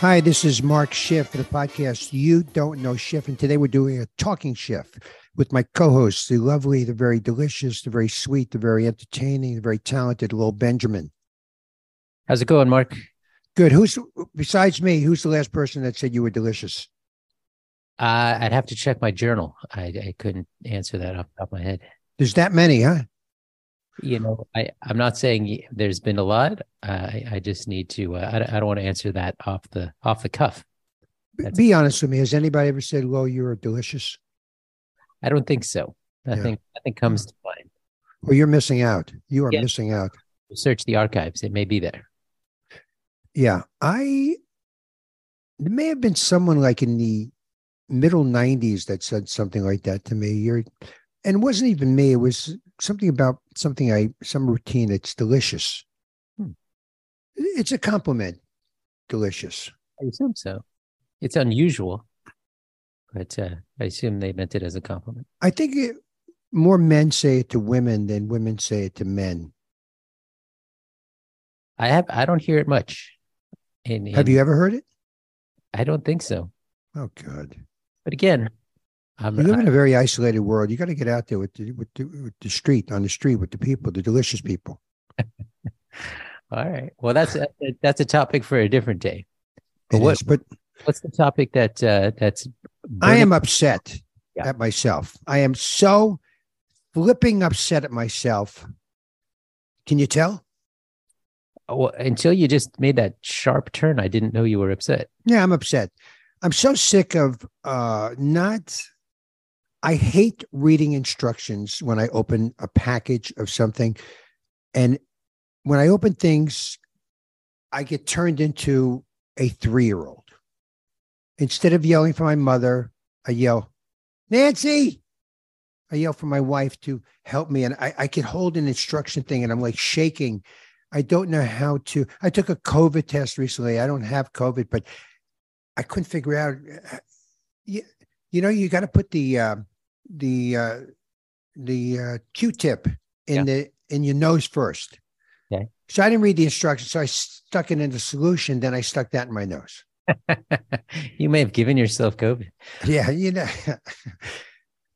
Hi, this is Mark Schiff for the podcast You Don't Know Schiff. And today we're doing a talking Schiff with my co hosts, the lovely, the very delicious, the very sweet, the very entertaining, the very talented Will Benjamin. How's it going, Mark? Good. Who's, besides me, who's the last person that said you were delicious? Uh, I'd have to check my journal. I, I couldn't answer that off the top of my head. There's that many, huh? You know, I, I'm not saying there's been a lot. Uh, I, I just need to. Uh, I, I don't want to answer that off the off the cuff. That's, Be honest with me. Has anybody ever said, "Well, you're delicious"? I don't think so. Nothing. Yeah. Nothing comes to mind. Well, you're missing out. You are yeah. missing out. Search the archives. It may be there. Yeah, I. There may have been someone like in the middle '90s that said something like that to me. You're, and it wasn't even me. It was something about something I some routine. It's delicious. Hmm. It's a compliment. Delicious. I assume so. It's unusual, but uh, I assume they meant it as a compliment. I think it, more men say it to women than women say it to men. I have. I don't hear it much. In, in, have you ever heard it? I don't think so. Oh, good. But again, I'm, you live I, in a very isolated world. You got to get out there with the, with the, with the street on the street with the people, the delicious people. All right. Well, that's a, that's a topic for a different day. But what, is, but what's the topic that uh, that's? I am upset yeah. at myself. I am so flipping upset at myself. Can you tell? Well, until you just made that sharp turn, I didn't know you were upset. Yeah, I'm upset. I'm so sick of uh, not I hate reading instructions when I open a package of something. And when I open things, I get turned into a three year old. Instead of yelling for my mother, I yell, Nancy. I yell for my wife to help me. And I, I can hold an instruction thing and I'm like shaking. I don't know how to. I took a COVID test recently. I don't have COVID, but I couldn't figure out. Uh, you, you know, you got to put the uh, the uh, the uh, Q-tip in yeah. the in your nose first. Okay. So I didn't read the instructions, so I stuck it in the solution. Then I stuck that in my nose. you may have given yourself COVID. Yeah, you know.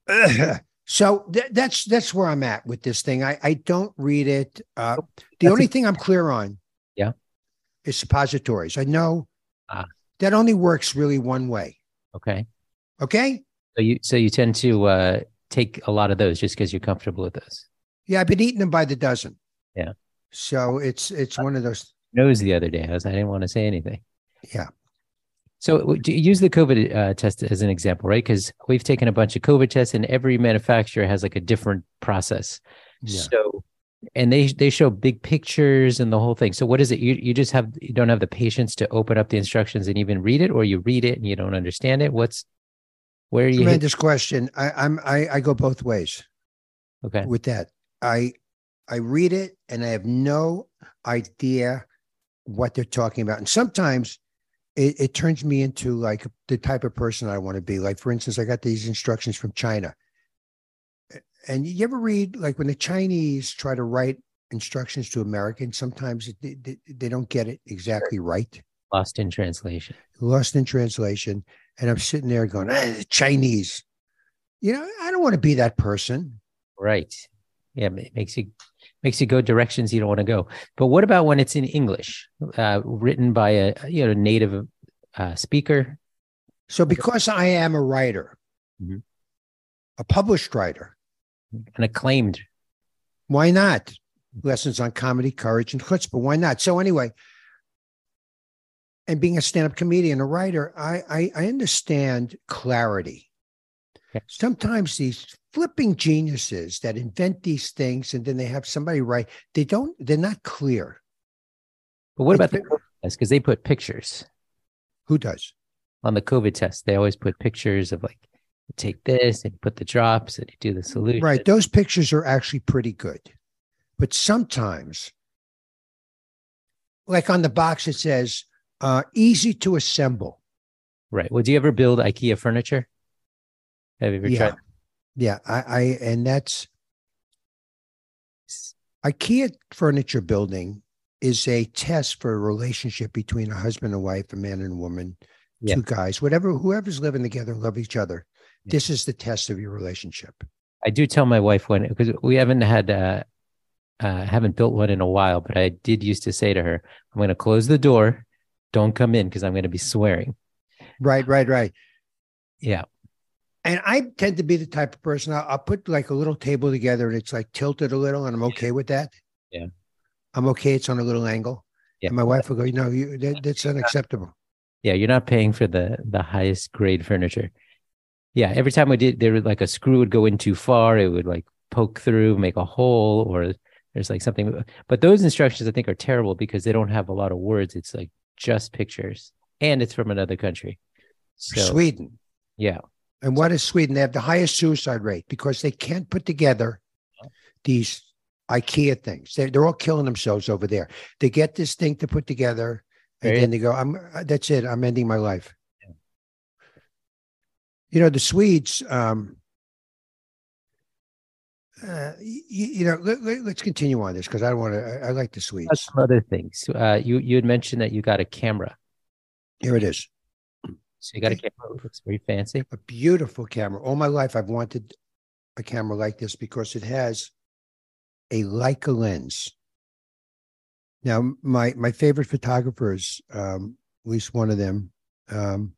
so th- that's that's where I'm at with this thing. I I don't read it. Uh, the that's only a- thing I'm clear on, yeah, is suppositories. I know ah. that only works really one way. Okay. Okay. So you so you tend to uh, take a lot of those just because you're comfortable with those. Yeah, I've been eating them by the dozen. Yeah. So it's it's one of those. Nose the other day. I was I didn't want to say anything. Yeah. So use the COVID uh, test as an example, right? Because we've taken a bunch of COVID tests, and every manufacturer has like a different process. Yeah. So, and they they show big pictures and the whole thing. So, what is it? You you just have you don't have the patience to open up the instructions and even read it, or you read it and you don't understand it. What's where are you? Tremendous hit- question. I, I'm I, I go both ways. Okay. With that, I I read it and I have no idea what they're talking about, and sometimes it, it turns me into like the type of person I want to be. Like for instance, I got these instructions from China, and you ever read like when the Chinese try to write instructions to Americans, sometimes they, they, they don't get it exactly right. Lost in translation. Lost in translation. And I'm sitting there going, eh, Chinese. You know, I don't want to be that person. Right. Yeah, it makes you makes you go directions you don't want to go. But what about when it's in English, uh, written by a you know native uh, speaker? So, because I am a writer, mm-hmm. a published writer, an acclaimed, why not? Lessons on comedy, courage, and chutzpah. Why not? So, anyway, and being a stand-up comedian, a writer, I I, I understand clarity. Sometimes these flipping geniuses that invent these things and then they have somebody write, they don't, they're not clear. But what about the COVID test? Because they put pictures. Who does? On the COVID test, they always put pictures of like, take this and put the drops and you do the solution. Right. Those pictures are actually pretty good. But sometimes, like on the box, it says, uh, easy to assemble. Right. Well, do you ever build IKEA furniture? Have you ever yeah. tried? Yeah. I, I, and that's IKEA furniture building is a test for a relationship between a husband and wife, a man and a woman, Yeah. two guys, whatever, whoever's living together, love each other. Yeah. This is the test of your relationship. I do tell my wife when because we haven't had uh, uh haven't built one in a while, but I did used to say to her, "I'm going to close the door, don't come in because I'm going to be swearing." Right, right, right. Yeah, And I tend to be the type of person I'll, I'll put like a little table together and it's like tilted a little, and I'm okay with that. Yeah. I'm okay. It's on a little angle. Yeah. And my wife will go, no, you that, that's unacceptable. yeah, you're not paying for the the highest grade furniture. Yeah, every time we did, there was like a screw would go in too far, it would like poke through, make a hole, or there's like something. But those instructions I think are terrible because they don't have a lot of words. It's like just pictures, and it's from another country. So Sweden. yeah, And what is Sweden? They have the highest suicide rate because they can't put together these IKEA things. They're, they're all killing themselves over there. They get this thing to put together and Very- then they go, I'm that's it. I'm ending my life. You know, the Swedes, um, uh, you, you know, let, us continue on this because I want to, I, I like the Swedes. some other things. Uh, you you had mentioned that you got a camera. Here it is. So you got a camera. It looks very fancy. a beautiful camera. All my life, I've wanted a camera like this because it has a Leica lens. Now, my my favorite photographers, um, at least one of them, um,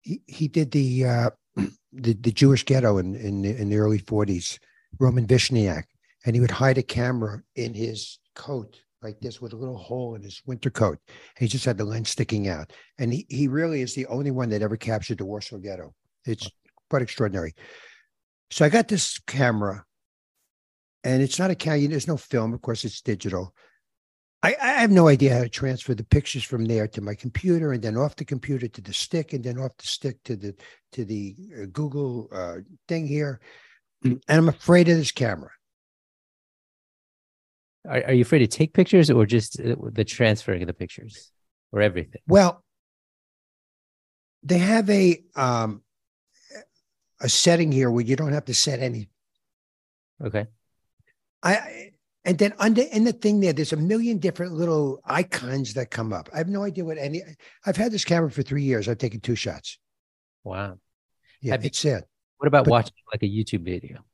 he he did the uh, the the Jewish ghetto in in the, in the early forties, Roman Vishniac, and he would hide a camera in his coat like this with a little hole in his winter coat. And he just had the lens sticking out. And he, he really is the only one that ever captured the Warsaw Ghetto. It's quite extraordinary. So I got this camera, and it's not a camera. There's no film, of course. It's digital. I, I have no idea how to transfer the pictures from there to my computer, and then off the computer to the stick, and then off the stick to the to the uh, Google uh, thing here. And I'm afraid of this camera. Are, are you afraid to take pictures or just uh, the transferring of the pictures or everything? Well, they have a um, a setting here where you don't have to set any. Okay. I and then under in the thing there, there's a million different little icons that come up. I have no idea what any. I've had this camera for three years. I've taken two shots. Wow. Yeah, Have you- it's sad. What about But- watching like a YouTube video?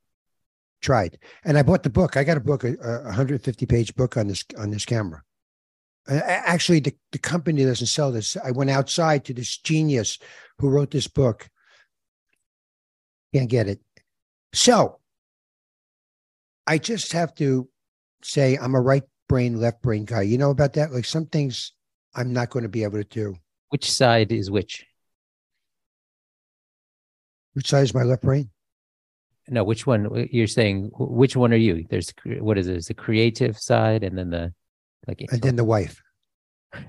Tried, and I bought the book. I got a book, a, a 150 page book on this on this camera. Uh, Actually, the, the company doesn't sell this. I went outside to this genius who wrote this book. Can't get it. So I just have to say I'm a right brain, left brain guy. You know about that? Like some things I'm not going to be able to do. Which side is which? Which side is my left brain? No, which one? You're saying which one are you? There's what is it? There's the creative side and then the like. And then the wife.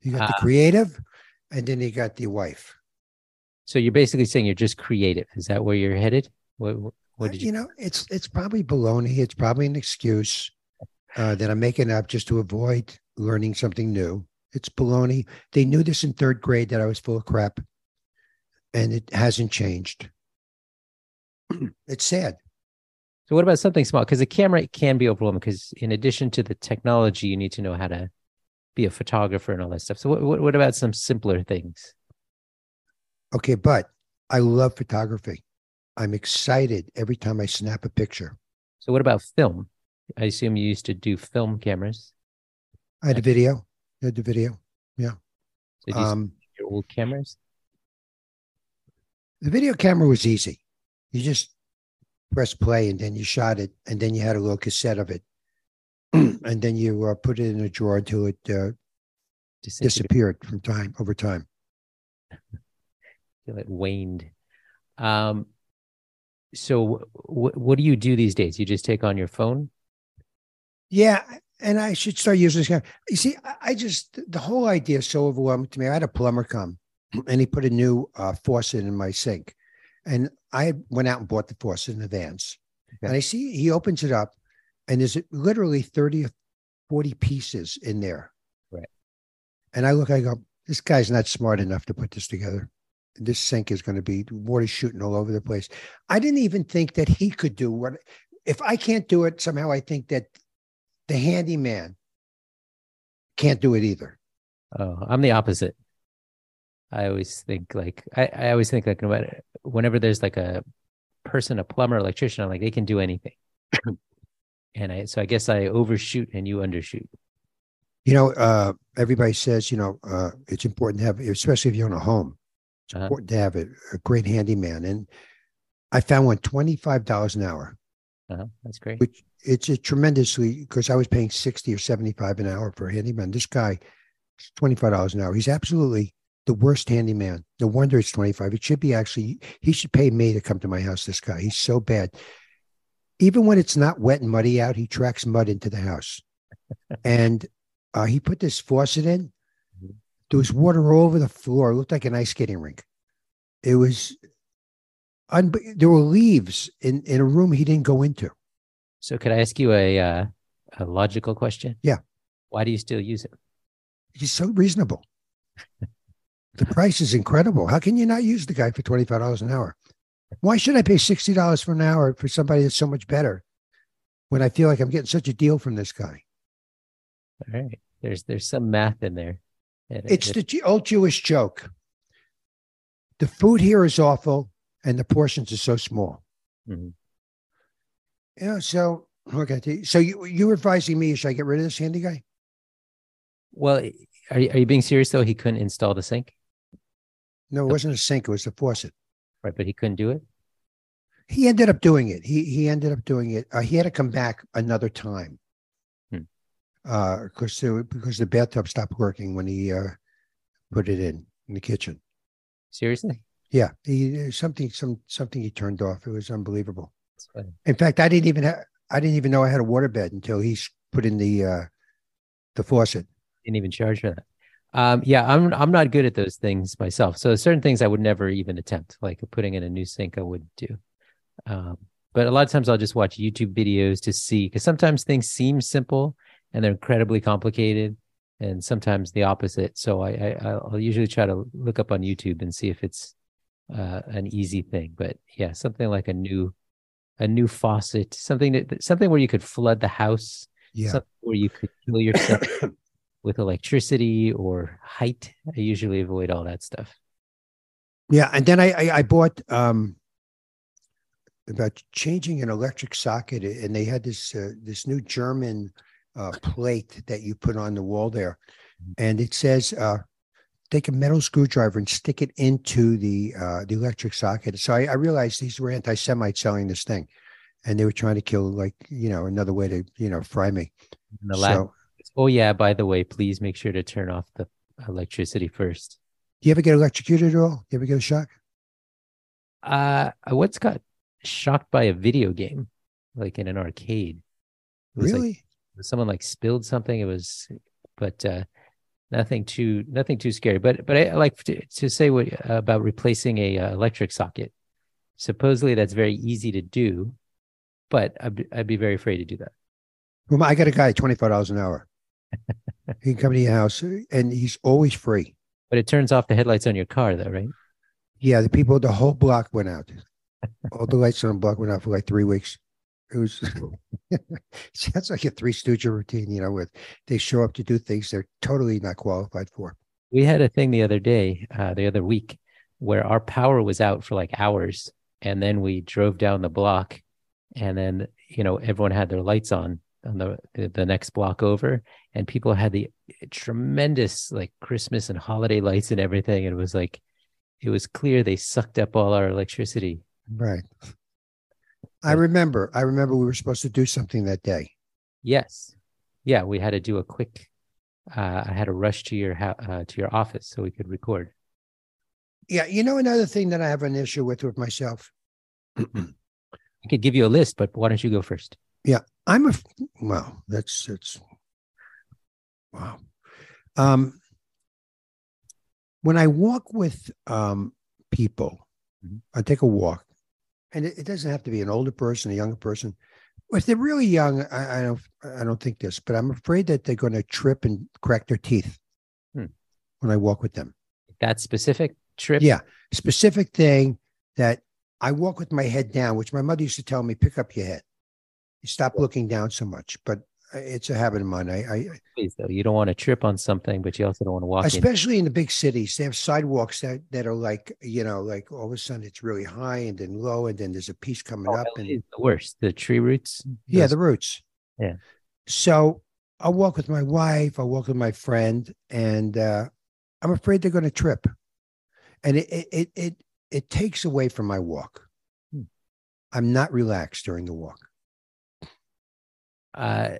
You got the Ah. creative, and then you got the wife. so you're basically saying you're just creative. Is that where you're headed? What what, did you you? know, it's it's probably baloney. It's probably an excuse uh, that I'm making up just to avoid learning something new. It's baloney. They knew this in third grade that I was full of crap, and it hasn't changed. it's sad. So what about something small? Because the camera can be overwhelming. Because in addition to the technology, you need to know how to be a photographer and all that stuff. So what what, what about some simpler things? Okay, but I love photography. I'm excited every time I snap a picture. So what about film? I assume you used to do film cameras. I had a video. I had the video. So do you Um, your old cameras? the video camera was easy. You just press play and then you shot it, and then you had a little cassette of it, and then you uh, put it in a drawer until it uh, disappeared from time over time. feel it waned. Um, so what what do you do these days? You just take on your phone? Yeah, and I should start using this camera. You see, I, just the whole idea is so overwhelming to me. I had a plumber come, and he put a new uh, faucet in my sink, and I went out and bought the faucet in advance. Okay. And I see he opens it up, and there's literally thirty or forty pieces in there. Right. And I look, I go, this guy's not smart enough to put this together. This sink is going to be water shooting all over the place. I didn't even think that he could do what. If I can't do it, somehow I think that the handyman can't do it either. Oh, I'm the opposite. I always think like I, I always think like no matter whenever there's like a person, a plumber, electrician, I'm like they can do anything. and I so I guess I overshoot and you undershoot. You know, uh, everybody says, you know, uh, it's important to have, especially if you own a home, it's uh-huh. important to have a, a, great handyman. And I found one $25 an hour. Uh-huh. That's great. Which it's a tremendously because I was paying 60 or 75 an hour for a handyman. This guy, $25 an hour. He's absolutely the worst handyman. No wonder it's 25. It should be actually, he should pay me to come to my house. This guy, he's so bad. Even when it's not wet and muddy out, he tracks mud into the house. and uh, he put this faucet in. There was water all over the floor. It looked like an ice skating rink. It was, un- there were leaves in, in a room he didn't go into. So, could I ask you a uh, a logical question? Yeah. Why do you still use it? He's so reasonable. the price is incredible. How can you not use the guy for twenty five dollars an hour? Why should I pay sixty dollars for an hour for somebody that's so much better when I feel like I'm getting such a deal from this guy? All right. There's there's some math in there. It's the old Jewish joke. The food here is awful, and the portions are so small. Mm-hmm. Yeah. So okay. So you you advising me should I get rid of this handy guy? Well, are you, are you being serious though? He couldn't install the sink. No, it wasn't a sink. It was a faucet. Right, but he couldn't do it. He ended up doing it. He he ended up doing it. Uh, he had to come back another time because uh, because the bathtub stopped working when he uh, put it in in the kitchen. Seriously? Yeah, he something some something he turned off. It was unbelievable. In fact, I didn't even ha- I didn't even know I had a water bed until he put in the uh, the faucet. Didn't even charge for that. Um, yeah, I'm I'm not good at those things myself. So certain things I would never even attempt, like putting in a new sink. I would do. Um, but a lot of times I'll just watch YouTube videos to see because sometimes things seem simple and they're incredibly complicated and sometimes the opposite. So I, I will usually try to look up on YouTube and see if it's uh, an easy thing. But yeah, something like a new a new faucet, something that something where you could flood the house, yeah, something where you could kill yourself with electricity or height. I usually avoid all that stuff. Yeah, and then I I, I bought um about changing an electric socket, and they had this uh, this new German uh, plate that you put on the wall there, mm-hmm. and it says uh, take a metal screwdriver and stick it into the uh, the electric socket. So I, I realized these were anti-Semites selling this thing, and they were trying to kill like you know another way to you know fry me. The so, oh yeah, by the way, please make sure to turn off the electricity first. Do you ever get electrocuted at all? You ever get a shock? Uh, I once got shocked by a video game, like in an arcade. Really? Like, someone like spilled something. It was, but uh, nothing too nothing too scary. But but I like to, to say what about replacing a uh, electric socket. Supposedly that's very easy to do, but I'd be, I'd be very afraid to do that. Well, I got a guy twenty five dollars an hour. he can come to your house, and he's always free. But it turns off the headlights on your car, though, right? Yeah, the people, the whole block went out. All the lights on the block went out for like three weeks it was sounds like a three stooge routine, you know, with they show up to do things they're totally not qualified for. We had a thing the other day, uh, the other week, where our power was out for like hours, and then we drove down the block, and then you know everyone had their lights on on the the next block over, and people had the tremendous like Christmas and holiday lights and everything, and it was like it was clear they sucked up all our electricity. Right. I remember. I remember we were supposed to do something that day. Yes. Yeah, we had to do a quick. Uh, I had to rush to your uh, to your office so we could record. Yeah, you know another thing that I have an issue with with myself. I could give you a list, but why don't you go first? Yeah, I'm a well. That's that's wow. Um, when I walk with um people, mm-hmm. I take a walk and it, it, doesn't have to be an older person, a younger person. If they're really young, I, I don't, I don't think this, but I'm afraid that they're going to trip and crack their teeth hmm. when I walk with them. That specific trip, yeah, specific thing that I walk with my head down, which my mother used to tell me, pick up your head. You stop looking down so much. But it's a habit of mine. I, I Please, though, you don't want to trip on something, but you also don't want to walk. especially in the big cities, they have sidewalks that that are like you know, like all of a sudden it's really high and then low, and then there's a piece coming Oh, up, and is the worst. The tree roots. yeah, those- the roots. Yeah. So I'll walk with my wife. I'll walk with my friend, and uh, I'm afraid they're going to trip, and it it it it, it takes away from my walk. Hmm. I'm not relaxed during the walk. uh,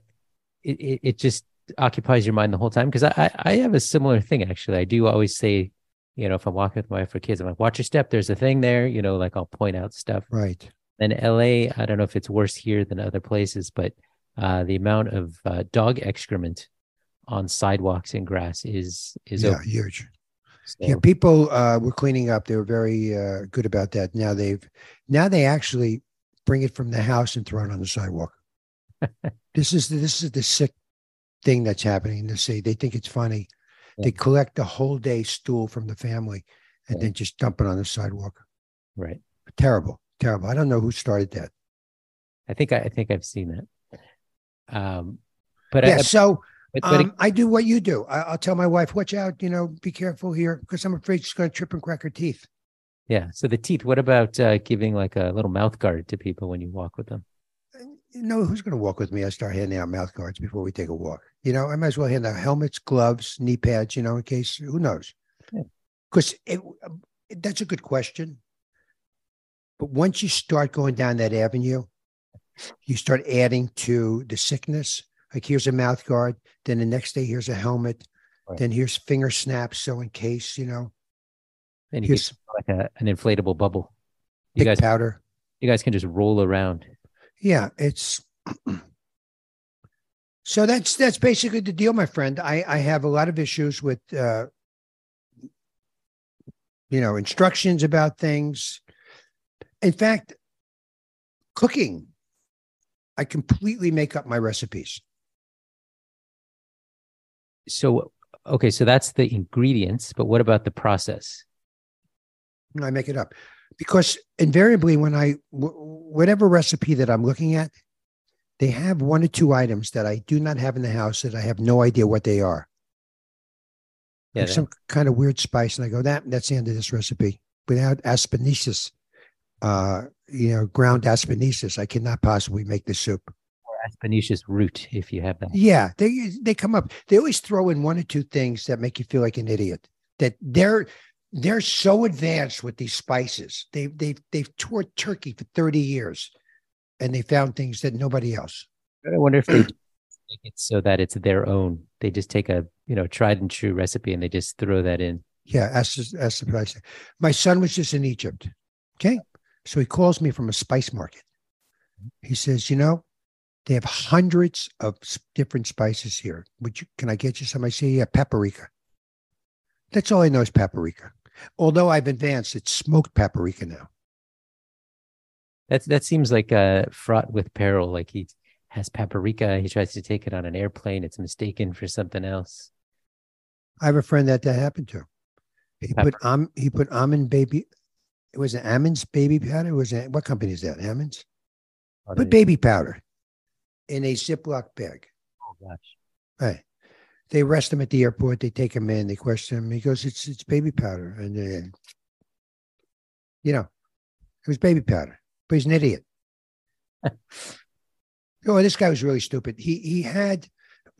it, it it just occupies your mind the whole time. Because I, I I have a similar thing actually. I do always say, you know, if I'm walking with my wife or kids, I'm like, watch your step. There's a thing there. You know, like I'll point out stuff. Right. And LA, I don't know if it's worse here than other places, but uh, the amount of uh, dog excrement on sidewalks and grass is is yeah, over. huge. So, Yeah, people uh, were cleaning up. They were very uh, good about that. Now they've now they actually bring it from the house and throw it on the sidewalk. This is this is the sick thing that's happening in the city. They think it's funny. They collect the whole day stool from the family and Yeah. then just dump it on the sidewalk. right. Terrible, terrible. I don't know who started that. I think I, I think I've seen that. Um, but yeah, I, so but, but um, I do what you do. I, I'll tell my wife, "Watch out! You know, be careful here," because I'm afraid she's going to trip and crack her teeth. yeah. So the teeth. What about uh, giving like a little mouth guard to people when you walk with them? You know, who's going to walk with me? I start handing out mouth guards before we take a walk. You know, I might as well hand out helmets, gloves, knee pads, you know, in case, who knows? Yeah. Because it, um, that's a good question. But once you start going down that avenue, you start adding to the sickness. Like here's a mouth guard, then the next day here's a helmet, Right. then here's finger snaps. So in case, you know, And you here's get like a, an inflatable bubble. You guys, powder. you guys can just roll around. Yeah, it's so that's that's basically the deal, my friend. I I have a lot of issues with uh you know instructions about things. In fact, cooking, I completely make up my recipes. So okay, so that's the ingredients, but what about the process? I make it up because invariably when I whatever recipe that I'm looking at, they have one or two items that I do not have in the house that I have no idea what they are. Yeah, like some kind of weird spice, and I go, that that's the end of this recipe. Without aspinaceous, uh, you know, ground aspinaceous, I cannot possibly make the soup. or root if you have that. Yeah, they they come up. They always throw in one or two things that make you feel like an idiot. That they're they're so advanced with these spices. They've they've they've toured Turkey for thirty years, and they found things that nobody else. I wonder if they make it so that it's their own. They just take a you know tried and true recipe and they just throw that in. Yeah, that's that's the price. My son was just in Egypt. Okay, so he calls me from a spice market. He says, you know, they have hundreds of different spices here. Would you? Can I get you some? I say, yeah, paprika. That's all I know is paprika. Although I've advanced, it's smoked paprika now. That's that seems like uh fraught with peril. Like he has paprika, he tries to take it on an airplane, it's mistaken for something else. I have a friend that that happened to. He Pepper. put um he put almond baby. It was an Ammens baby powder. It Was it what company is that? Ammens. Oh, Put baby powder in a Ziploc bag. oh gosh. Right. They arrest him at the airport. They take him in. They question him. He goes, "It's it's baby powder," and then, you know, it was baby powder. But he's an idiot. oh, this guy was really stupid. He he had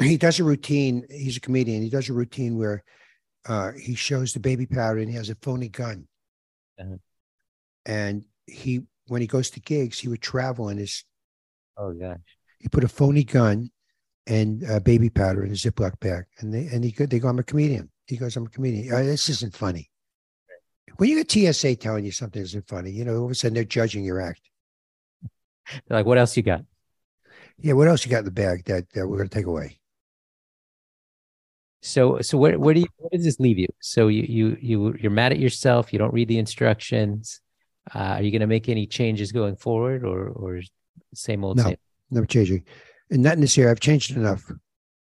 he does a routine. He's a comedian. He does a routine where uh, he shows the baby powder and he has a phony gun. Uh-huh. And he when he goes to gigs, he would travel in his Oh gosh. he put a phony gun and uh, baby powder in a Ziploc bag, and they and he go, they go, "I'm a comedian." He goes, "I'm a comedian." Uh, this isn't funny. When you get TSA telling you something isn't funny, you know, all of a sudden they're judging your act. They're like, what else you got? Yeah, what else you got in the bag that, that we're going to take away? So so where where do you where does this leave you? So you you you you're mad at yourself, you don't read the instructions. Uh, are you gonna make any changes going forward or or same old No. same? Never changing, and not in this area. I've changed enough.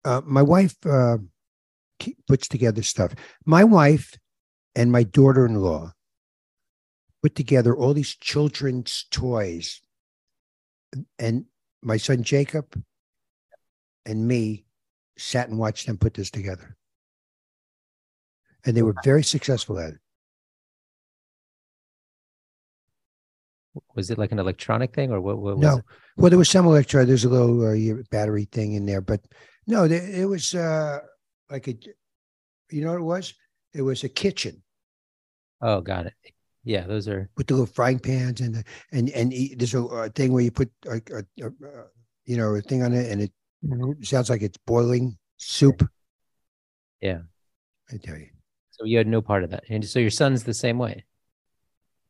Uh, my wife uh, puts together stuff. My wife and my daughter-in-law put together all these children's toys, and my son Jacob and me sat and watched them put this together. And they were very successful at it. Was it like an electronic thing or what? what was no, it? well, there was some electro. There's a little uh, battery thing in there, but no, it was uh, like a. You know what it was? It was a kitchen. Oh, got it. Yeah, those are with the little frying pans and the, and and there's a, a, thing where you put a, a, a, you know a thing on it and it mm-hmm. sounds like it's boiling soup. Yeah, I tell you. So you had no part of that, and so your son's the same way.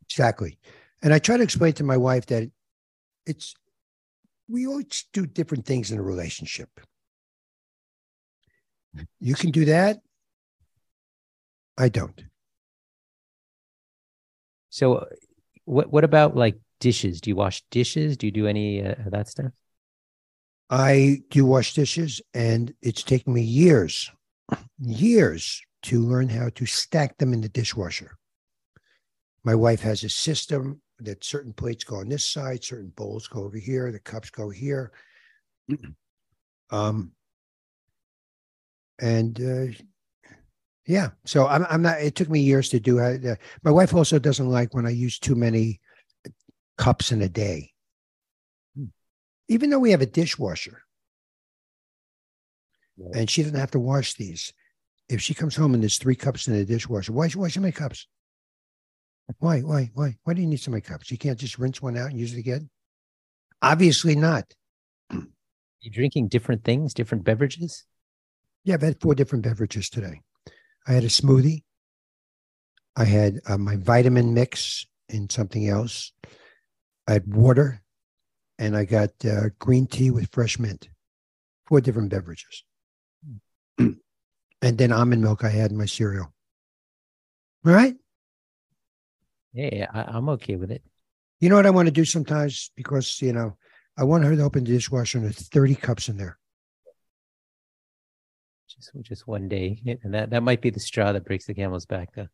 Exactly, and I try to explain to my wife that it's we always do different things in a relationship. You can do that. I don't. So, what what about like dishes? Do you wash dishes? Do you do any uh, of that stuff? I do wash dishes, and it's taken me years, years to learn how to stack them in the dishwasher. My wife has a system that certain plates go on this side, certain bowls go over here, the cups go here. Um, and uh, yeah. So I'm, I'm not, it took me years to do it. Uh, my wife also doesn't like when I use too many cups in a day. Hmm. Even though we have a dishwasher and she doesn't have to wash these. If she comes home and there's three cups in the dishwasher, why, why so many cups? Why, why, why, why do you need so many cups? You can't just rinse one out and use it again? Obviously not. You drinking different things, different beverages? Yeah, I've had four different beverages today. I had a smoothie. I had uh, my vitamin mix and something else. I had water, and I got uh, green tea with fresh mint. Four different beverages, and then almond milk. I had in my cereal. All right. Yeah, I, I'm okay with it. You know what I want to do sometimes because you know I want her to open the dishwasher and there's 30 cups in there just just one day, and that that might be the straw that breaks the camel's back, though.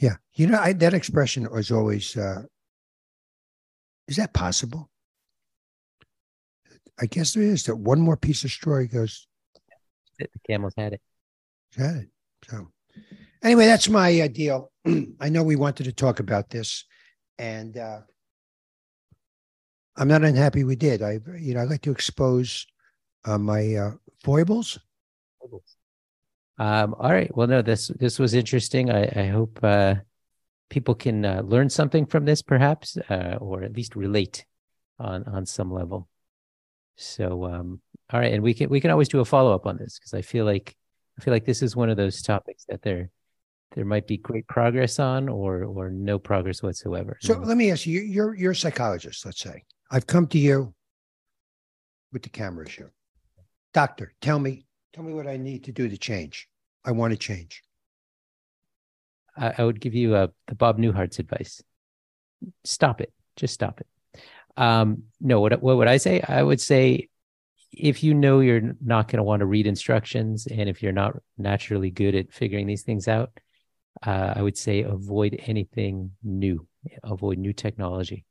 Yeah, you know I, that expression was always. Uh, is that possible? I guess there is. That one more piece of straw goes. The camel's had it. Had it. So, anyway, that's my uh, deal. I know we wanted to talk about this, and uh, I'm not unhappy we did. I, you know, I like to expose uh, my uh, foibles um, all right. Well, no, this this was interesting. I, I hope uh, people can uh, learn something from this, perhaps, uh, or at least relate on on some level. So, um, all right, and we can we can always do a follow up on this because I feel like I feel like this is one of those topics that there there might be great progress on, or or no progress whatsoever. So let me ask you: you're you're a psychologist. Let's say I've come to you with the camera issue. Doctor, tell me Tell me what I need to do to change. I want to change. I, I would give you uh, the Bob Newhart's advice. Stop it. Just stop it. Um, no, what, what would I say? I would say if you know you're not going to want to read instructions and if you're not naturally good at figuring these things out, uh, I would say avoid anything new, avoid new technology.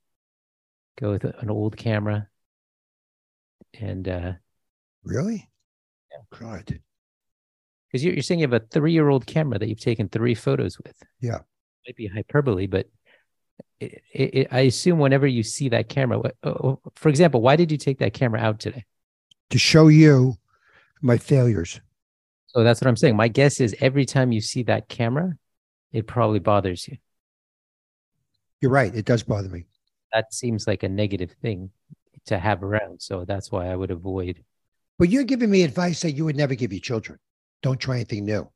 Go with an old camera and uh, really God. Because you're, you're saying you have a three year old camera that you've taken three photos with. Yeah. Might be hyperbole, but it, it, it, I assume whenever you see that camera, oh, oh, for example, why did you take that camera out today? To show you my failures. So that's what I'm saying. My guess is every time you see that camera, it probably bothers you. You're right. It does bother me. That seems like a negative thing to have around. So that's why I would avoid but you're giving me advice that you would never give your children. Don't try anything new.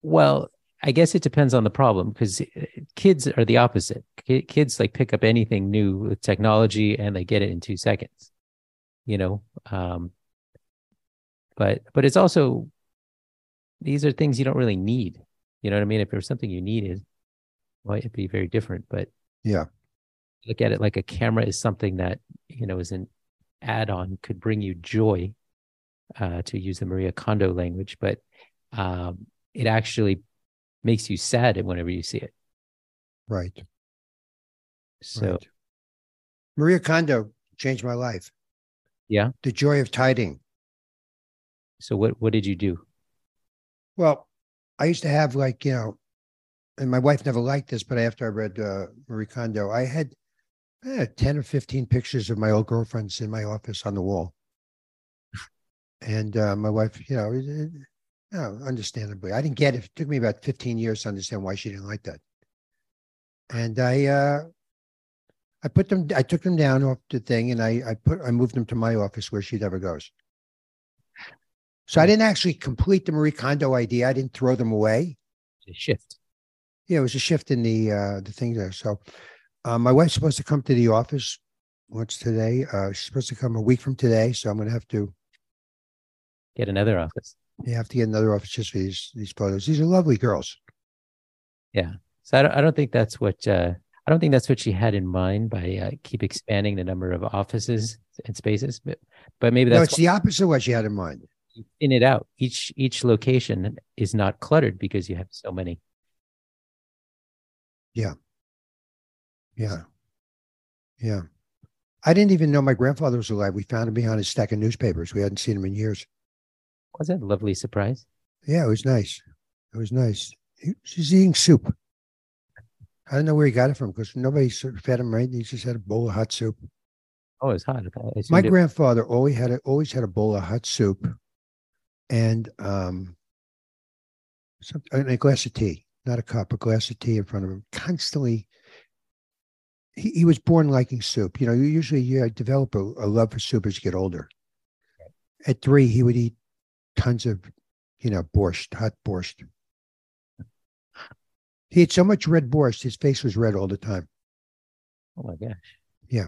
Well, I guess it depends on the problem because uh, kids are the opposite. Kids like pick up anything new with technology and they get it in two seconds, you know. Um, but but it's also these are things you don't really need. You know what I mean? If there's something you needed, well, it'd be very different. But yeah, look at it like a camera is something that you know is an add-on could bring you joy, uh, to use the Marie Kondo language, but um, it actually makes you sad whenever you see it. Right. So, right. Marie Kondo changed my life. Yeah. The Joy of Tiding. So what what did you do? Well, I used to have like you know, and my wife never liked this, but after I read uh, Marie Kondo, I had eh, ten or fifteen pictures of my old girlfriends in my office on the wall. And uh, my wife, you know, it, it, know, understandably, I didn't get it. It took me about fifteen years to understand why she didn't like that. And I, uh, I put them, I took them down off the thing, and I, I put, I moved them to my office where she never goes. So I didn't actually complete the Marie Kondo idea. I didn't throw them away. A shift. Yeah, it was a shift in the uh, the thing there. So uh, my wife's supposed to come to the office once today. Uh, she's supposed to come a week from today, so I'm going to have to Get another office. you have to get another office just for these these photos. These are lovely girls. Yeah. So I don't, I don't think that's what uh, I don't think that's what she had in mind by uh, keep expanding the number of offices and spaces. But but maybe that's No, it's the opposite of what she had in mind. Thin it out. Each each location is not cluttered because you have so many. Yeah, yeah. Yeah. I didn't even know my grandfather was alive. We found him behind a stack of newspapers. We hadn't seen him in years. Was that a lovely surprise? Yeah, it was nice. It was nice. He, she's eating soup. I don't know where he got it from because nobody fed him right. He just had a bowl of hot soup. Oh, it's hot. My it- grandfather always had a, always had a bowl of hot soup, and um, some, and a glass of tea, not a cup, a glass of tea in front of him. Constantly, he, he was born liking soup. You know, you usually you develop a, a love for soup as you get older. At three, he would eat tons of, you know, borscht, hot borscht. He had so much red borscht, his face was red all the time. oh my gosh. Yeah.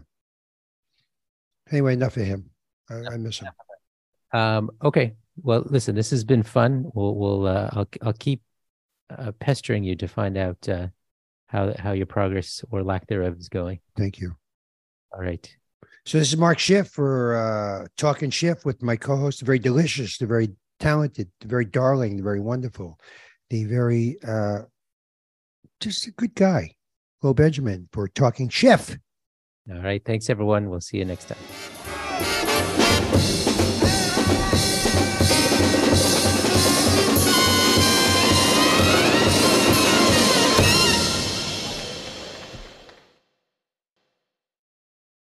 Anyway, enough of him. I, I miss him. Um, okay. Well, listen, this has been fun. We'll, we'll, uh, I'll, I'll keep uh, pestering you to find out uh, how how your progress or lack thereof is going. Thank you. All right. So this is Mark Schiff for uh, Talking Schiff with my co-host, the very delicious, the very talented, the very darling, the very wonderful, the very uh, just a good guy, Will Benjamin for Talking Schiff. All right. Thanks, everyone. We'll see you next time.